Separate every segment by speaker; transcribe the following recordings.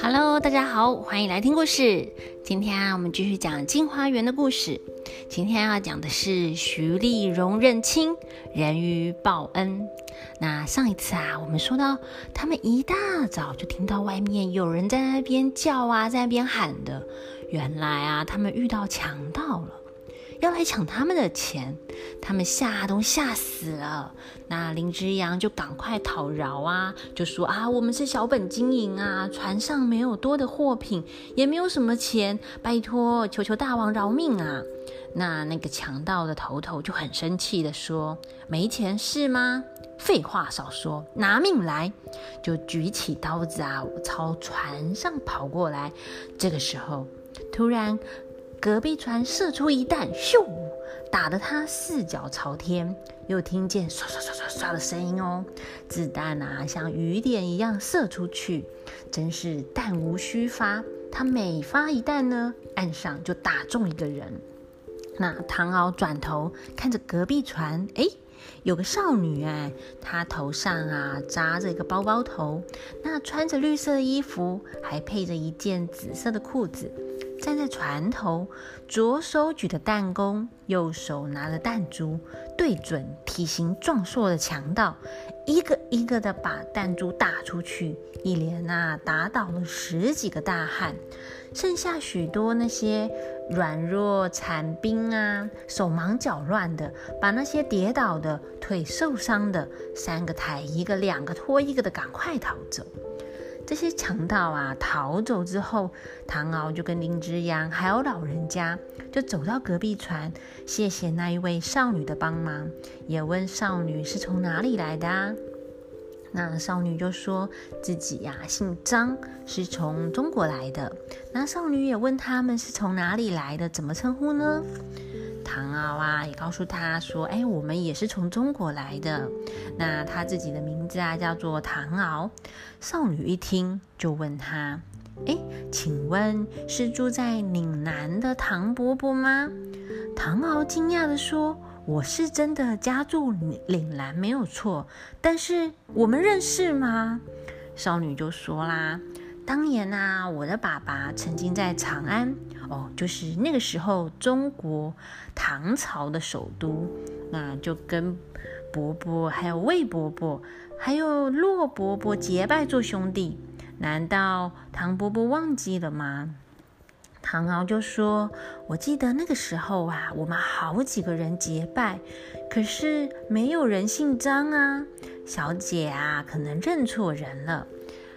Speaker 1: Hello，大家好，欢迎来听故事。今天啊，我们继续讲镜花园的故事。今天要讲的是徐丽荣认亲，人鱼报恩。那上一次啊，我们说到他们一大早就听到外面有人在那边叫啊，在那边喊的。原来啊，他们遇到强盗了。要来抢他们的钱，他们吓都吓死了。那林之阳就赶快讨饶啊，就说啊，我们是小本经营啊，船上没有多的货品，也没有什么钱，拜托，求求大王饶命啊！那那个强盗的头头就很生气的说，没钱是吗？废话少说，拿命来！就举起刀子啊，朝船上跑过来。这个时候，突然。隔壁船射出一弹，咻，打得他四脚朝天。又听见唰唰唰唰唰的声音哦，子弹啊像雨点一样射出去，真是弹无虚发。他每发一弹呢，岸上就打中一个人。那唐敖转头看着隔壁船，哎，有个少女哎，她头上啊扎着一个包包头，那穿着绿色的衣服，还配着一件紫色的裤子。站在船头，左手举着弹弓，右手拿着弹珠，对准体型壮硕的强盗，一个一个的把弹珠打出去，一连啊打倒了十几个大汉，剩下许多那些软弱残兵啊，手忙脚乱的，把那些跌倒的、腿受伤的，三个抬一个，两个拖一个的，赶快逃走。这些强盗啊逃走之后，唐敖就跟林之阳还有老人家就走到隔壁船，谢谢那一位少女的帮忙，也问少女是从哪里来的啊？那少女就说自己呀姓张，是从中国来的。那少女也问他们是从哪里来的，怎么称呼呢？唐敖啊，也告诉他说：“哎，我们也是从中国来的。那他自己的名字啊，叫做唐敖。”少女一听，就问他：“哎，请问是住在岭南的唐伯伯吗？”唐敖惊讶的说：“我是真的家住岭南，没有错。但是我们认识吗？”少女就说啦。当年啊，我的爸爸曾经在长安，哦，就是那个时候中国唐朝的首都，那就跟伯伯、还有魏伯伯、还有骆伯伯结拜做兄弟。难道唐伯伯忘记了吗？唐敖就说：“我记得那个时候啊，我们好几个人结拜，可是没有人姓张啊。小姐啊，可能认错人了。”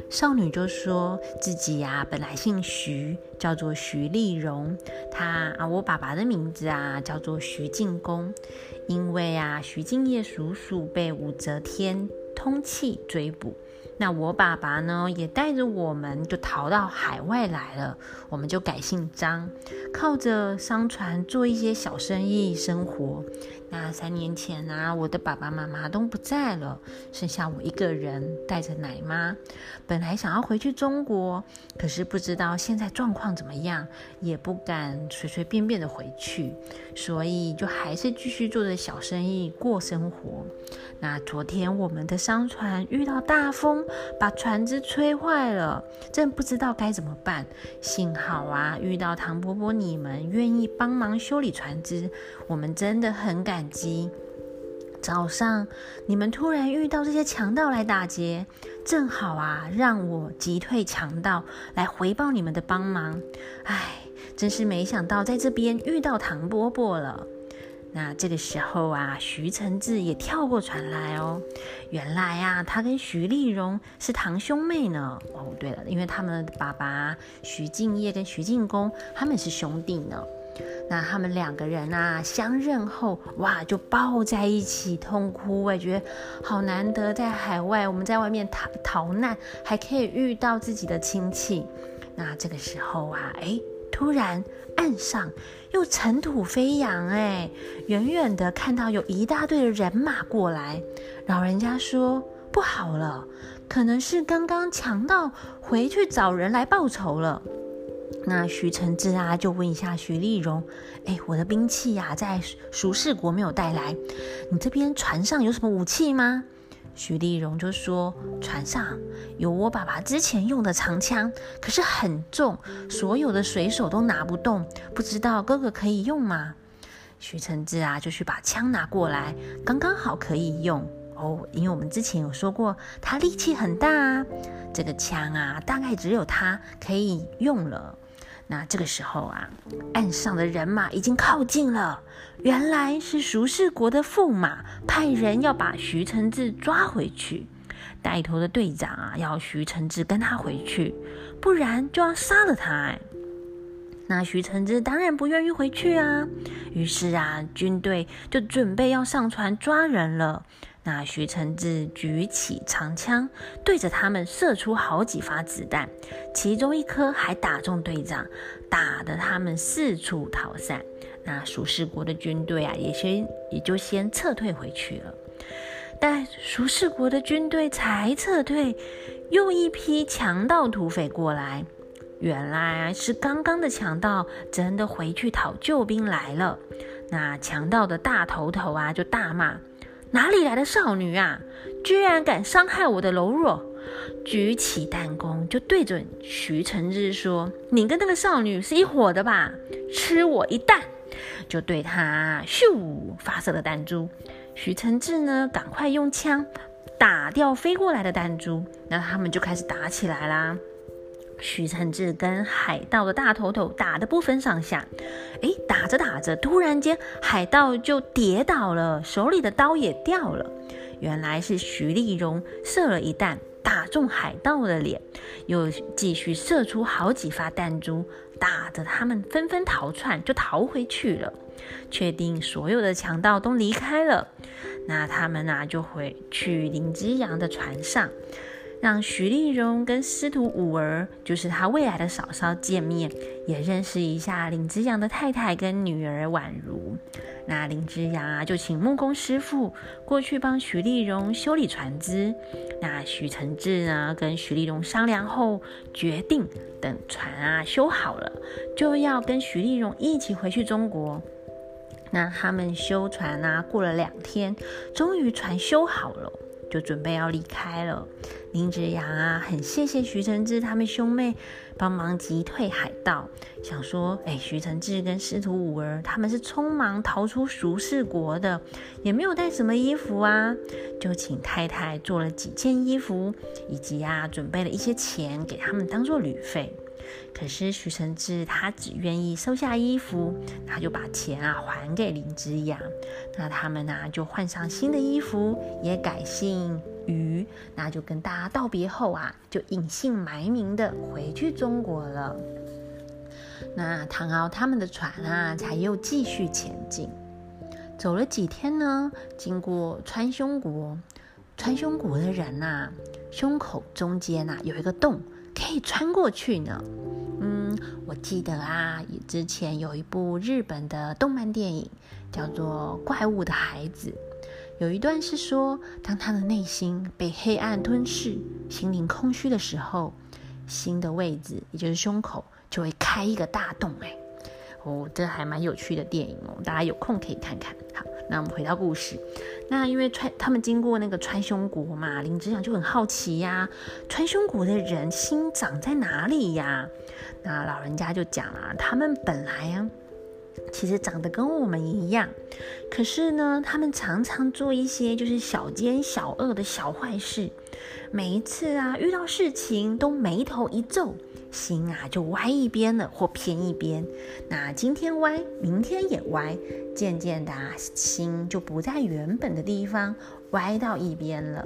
Speaker 1: 少女就说自己呀，本来姓徐，叫做徐丽荣。她啊，我爸爸的名字啊，叫做徐敬公。因为啊，徐敬业叔叔被武则天通气追捕，那我爸爸呢，也带着我们就逃到海外来了。我们就改姓张，靠着商船做一些小生意生活。那三年前啊，我的爸爸妈妈都不在了，剩下我一个人带着奶妈。本来想要回去中国，可是不知道现在状况怎么样，也不敢随随便便的回去，所以就还是继续做着小生意过生活。那昨天我们的商船遇到大风，把船只吹坏了，真不知道该怎么办。幸好啊，遇到唐伯伯你们愿意帮忙修理船只，我们真的很感。激早上，你们突然遇到这些强盗来打劫，正好啊，让我击退强盗来回报你们的帮忙。唉，真是没想到在这边遇到唐伯伯了。那这个时候啊，徐承志也跳过船来哦。原来啊，他跟徐丽荣是堂兄妹呢。哦，对了，因为他们的爸爸徐敬业跟徐敬公他们是兄弟呢。那他们两个人啊，相认后，哇，就抱在一起痛哭。我觉得好难得，在海外，我们在外面逃逃难，还可以遇到自己的亲戚。那这个时候啊，哎，突然岸上又尘土飞扬，哎，远远的看到有一大队的人马过来。老人家说不好了，可能是刚刚强盗回去找人来报仇了。那徐承志啊，就问一下徐丽荣：“哎，我的兵器呀，在蜀氏国没有带来，你这边船上有什么武器吗？”徐丽荣就说：“船上有我爸爸之前用的长枪，可是很重，所有的水手都拿不动，不知道哥哥可以用吗？”徐承志啊，就去把枪拿过来，刚刚好可以用哦。因为我们之前有说过，他力气很大啊，这个枪啊，大概只有他可以用了。那这个时候啊，岸上的人马已经靠近了。原来是熟世国的驸马派人要把徐承志抓回去，带头的队长啊，要徐承志跟他回去，不然就要杀了他。哎，那徐承志当然不愿意回去啊。于是啊，军队就准备要上船抓人了。那徐承志举起长枪，对着他们射出好几发子弹，其中一颗还打中队长，打得他们四处逃散。那蜀世国的军队啊，也先也就先撤退回去了。但蜀世国的军队才撤退，又一批强盗土匪过来。原来是刚刚的强盗真的回去讨救兵来了。那强盗的大头头啊，就大骂。哪里来的少女啊！居然敢伤害我的柔弱！举起弹弓就对准徐承志说：“你跟那个少女是一伙的吧？吃我一弹！”就对他咻发射了弹珠。徐承志呢，赶快用枪打掉飞过来的弹珠。那他们就开始打起来啦。徐承志跟海盗的大头头打得不分上下，哎，打着打着，突然间海盗就跌倒了，手里的刀也掉了。原来是徐丽荣射了一弹，打中海盗的脸，又继续射出好几发弹珠，打得他们纷纷逃窜，就逃回去了。确定所有的强盗都离开了，那他们呢就回去林之阳的船上。让徐丽荣跟司徒五儿，就是他未来的嫂嫂见面，也认识一下林之阳的太太跟女儿宛如。那林之阳啊，就请木工师傅过去帮徐丽荣修理船只。那徐承志呢，跟徐丽荣商量后，决定等船啊修好了，就要跟徐丽荣一起回去中国。那他们修船啊，过了两天，终于船修好了。就准备要离开了。林子阳啊，很谢谢徐承志他们兄妹帮忙击退海盗，想说，哎，徐承志跟师徒五儿他们是匆忙逃出蜀氏国的，也没有带什么衣服啊，就请太太做了几件衣服，以及啊，准备了一些钱给他们当做旅费。可是徐承志他只愿意收下衣服，他就把钱啊还给林之阳。那他们呢就换上新的衣服，也改姓于，那就跟大家道别后啊，就隐姓埋名的回去中国了。那唐敖他们的船啊，才又继续前进。走了几天呢，经过川胸国，川胸国的人呐，胸口中间呐有一个洞。可以穿过去呢。嗯，我记得啊，之前有一部日本的动漫电影叫做《怪物的孩子》，有一段是说，当他的内心被黑暗吞噬、心灵空虚的时候，心的位置，也就是胸口，就会开一个大洞。哎。哦，这还蛮有趣的电影哦，大家有空可以看看。好，那我们回到故事。那因为川他们经过那个川芎国嘛，林之祥就很好奇呀，川芎国的人心长在哪里呀？那老人家就讲啊，他们本来呀，其实长得跟我们一样，可是呢，他们常常做一些就是小奸小恶的小坏事，每一次啊遇到事情都眉头一皱。心啊，就歪一边了，或偏一边。那今天歪，明天也歪，渐渐的啊，心就不在原本的地方，歪到一边了。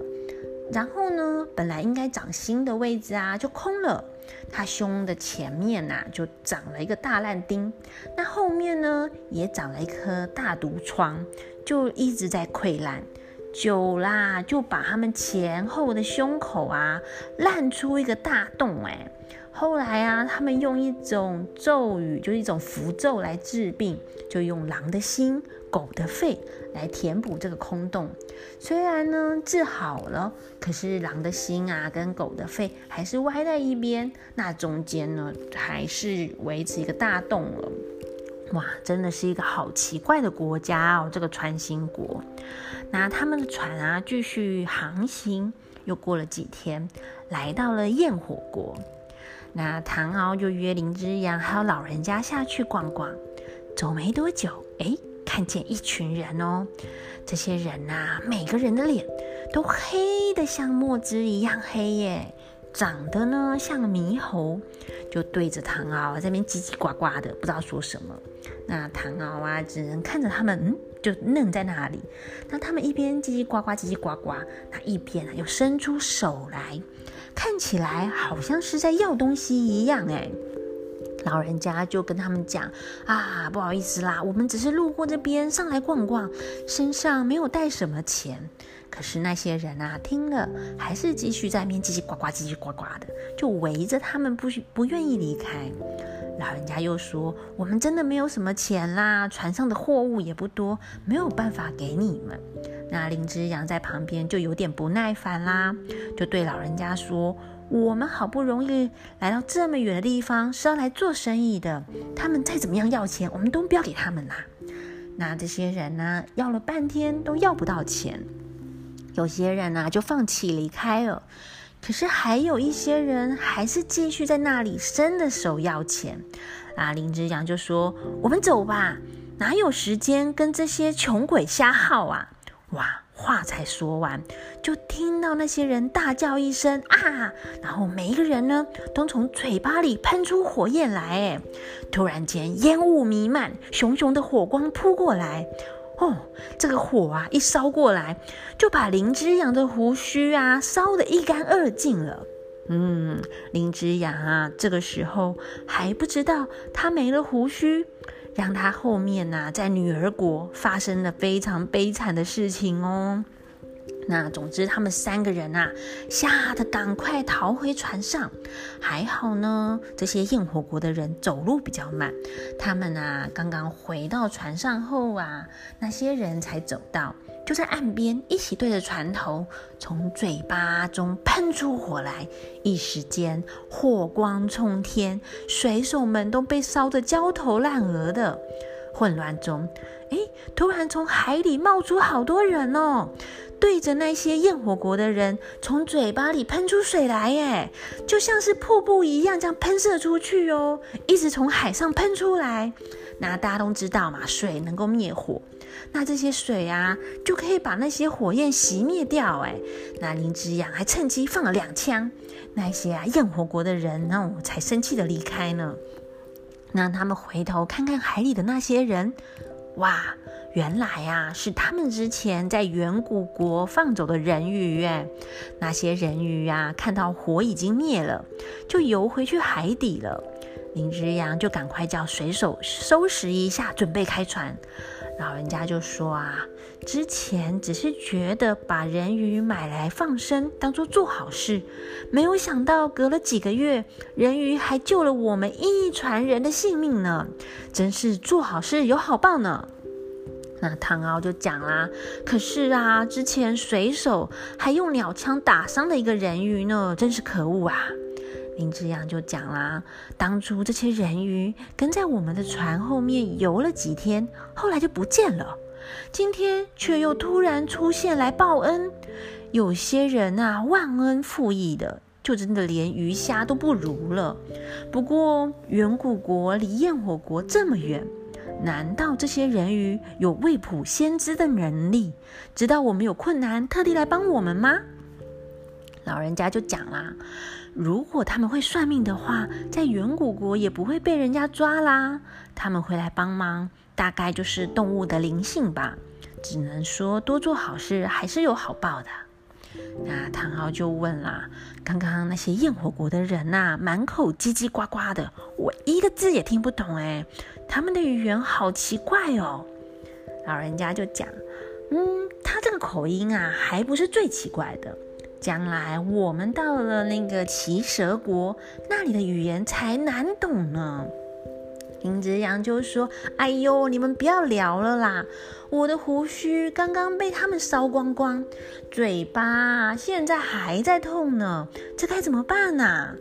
Speaker 1: 然后呢，本来应该长心的位置啊，就空了。他胸的前面呐，就长了一个大烂钉。那后面呢，也长了一颗大毒疮，就一直在溃烂。久啦，就把他们前后的胸口啊，烂出一个大洞，哎。后来啊，他们用一种咒语，就是一种符咒来治病，就用狼的心、狗的肺来填补这个空洞。虽然呢治好了，可是狼的心啊跟狗的肺还是歪在一边，那中间呢还是维持一个大洞了。哇，真的是一个好奇怪的国家哦，这个穿心国。那他们的船啊，继续航行，又过了几天，来到了焰火国。那唐敖就约林之阳还有老人家下去逛逛。走没多久，哎，看见一群人哦。这些人呐，每个人的脸都黑的像墨汁一样黑耶。长得呢像猕猴，就对着唐敖这边叽叽呱呱的，不知道说什么。那唐敖啊，只能看着他们，嗯，就愣在那里。那他们一边叽叽呱呱，叽叽呱呱，那一边啊又伸出手来，看起来好像是在要东西一样。哎，老人家就跟他们讲啊，不好意思啦，我们只是路过这边上来逛逛，身上没有带什么钱。可是那些人啊，听了还是继续在面叽叽呱呱、叽叽呱呱的，就围着他们不不愿意离开。老人家又说：“我们真的没有什么钱啦，船上的货物也不多，没有办法给你们。”那林之阳在旁边就有点不耐烦啦，就对老人家说：“我们好不容易来到这么远的地方，是要来做生意的，他们再怎么样要钱，我们都不要给他们啦。”那这些人呢，要了半天都要不到钱。有些人呢就放弃离开了，可是还有一些人还是继续在那里伸着手要钱。啊，林之阳就说：“我们走吧，哪有时间跟这些穷鬼瞎耗啊！”哇，话才说完，就听到那些人大叫一声啊，然后每一个人呢都从嘴巴里喷出火焰来，哎，突然间烟雾弥漫，熊熊的火光扑过来。哦，这个火啊，一烧过来，就把林之阳的胡须啊烧得一干二净了。嗯，林之阳啊，这个时候还不知道他没了胡须，让他后面呐在女儿国发生了非常悲惨的事情哦。那总之，他们三个人啊，吓得赶快逃回船上。还好呢，这些焰火国的人走路比较慢。他们啊，刚刚回到船上后啊，那些人才走到，就在岸边一起对着船头，从嘴巴中喷出火来。一时间火光冲天，水手们都被烧得焦头烂额的。混乱中，哎，突然从海里冒出好多人哦。对着那些焰火国的人，从嘴巴里喷出水来，耶，就像是瀑布一样，这样喷射出去哦，一直从海上喷出来。那大家都知道嘛，水能够灭火，那这些水啊，就可以把那些火焰熄灭掉。哎，那林之阳还趁机放了两枪，那些啊焰火国的人，那我才生气的离开呢。那他们回头看看海里的那些人，哇！原来呀，是他们之前在远古国放走的人鱼哎，那些人鱼呀，看到火已经灭了，就游回去海底了。林之阳就赶快叫水手收拾一下，准备开船。老人家就说啊，之前只是觉得把人鱼买来放生，当做做好事，没有想到隔了几个月，人鱼还救了我们一船人的性命呢，真是做好事有好报呢。那唐敖就讲啦，可是啊，之前水手还用鸟枪打伤了一个人鱼呢，真是可恶啊！林之阳就讲啦，当初这些人鱼跟在我们的船后面游了几天，后来就不见了，今天却又突然出现来报恩。有些人啊，忘恩负义的，就真的连鱼虾都不如了。不过远古国离焰火国这么远。难道这些人鱼有未卜先知的能力，知道我们有困难，特地来帮我们吗？老人家就讲啦，如果他们会算命的话，在远古国也不会被人家抓啦。他们会来帮忙，大概就是动物的灵性吧。只能说多做好事，还是有好报的。那唐昊就问啦：“刚刚那些焰火国的人呐，满口叽叽呱呱的，我一个字也听不懂哎，他们的语言好奇怪哦。”老人家就讲：“嗯，他这个口音啊，还不是最奇怪的。将来我们到了那个奇蛇国，那里的语言才难懂呢。”林子阳就说：“哎呦，你们不要聊了啦！我的胡须刚刚被他们烧光光，嘴巴现在还在痛呢，这该怎么办呢？”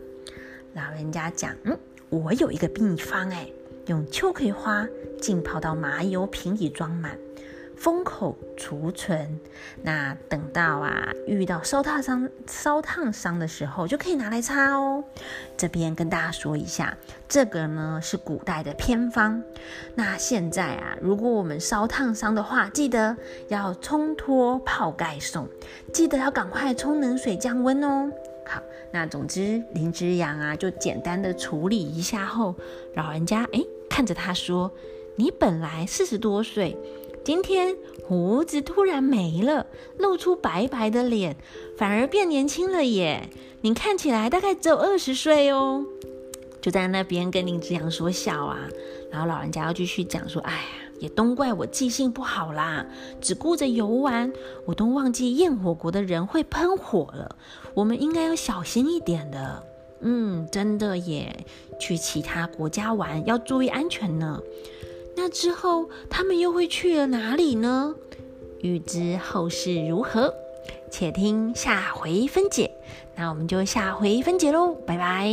Speaker 1: 老人家讲：“嗯，我有一个秘方，哎，用秋葵花浸泡到麻油瓶里装满。封口储存，那等到啊遇到烧烫伤、烧烫伤的时候，就可以拿来擦哦。这边跟大家说一下，这个呢是古代的偏方。那现在啊，如果我们烧烫伤的话，记得要冲脱泡盖送，记得要赶快冲冷水降温哦。好，那总之林之阳啊，就简单的处理一下后，老人家哎看着他说：“你本来四十多岁。”今天胡子突然没了，露出白白的脸，反而变年轻了耶！你看起来大概只有二十岁哦。就在那边跟林之阳说笑啊，然后老人家要继续讲说：“哎呀，也都怪我记性不好啦，只顾着游玩，我都忘记焰火国的人会喷火了。我们应该要小心一点的。嗯，真的耶，去其他国家玩要注意安全呢。”那之后，他们又会去了哪里呢？欲知后事如何，且听下回分解。那我们就下回分解喽，拜拜。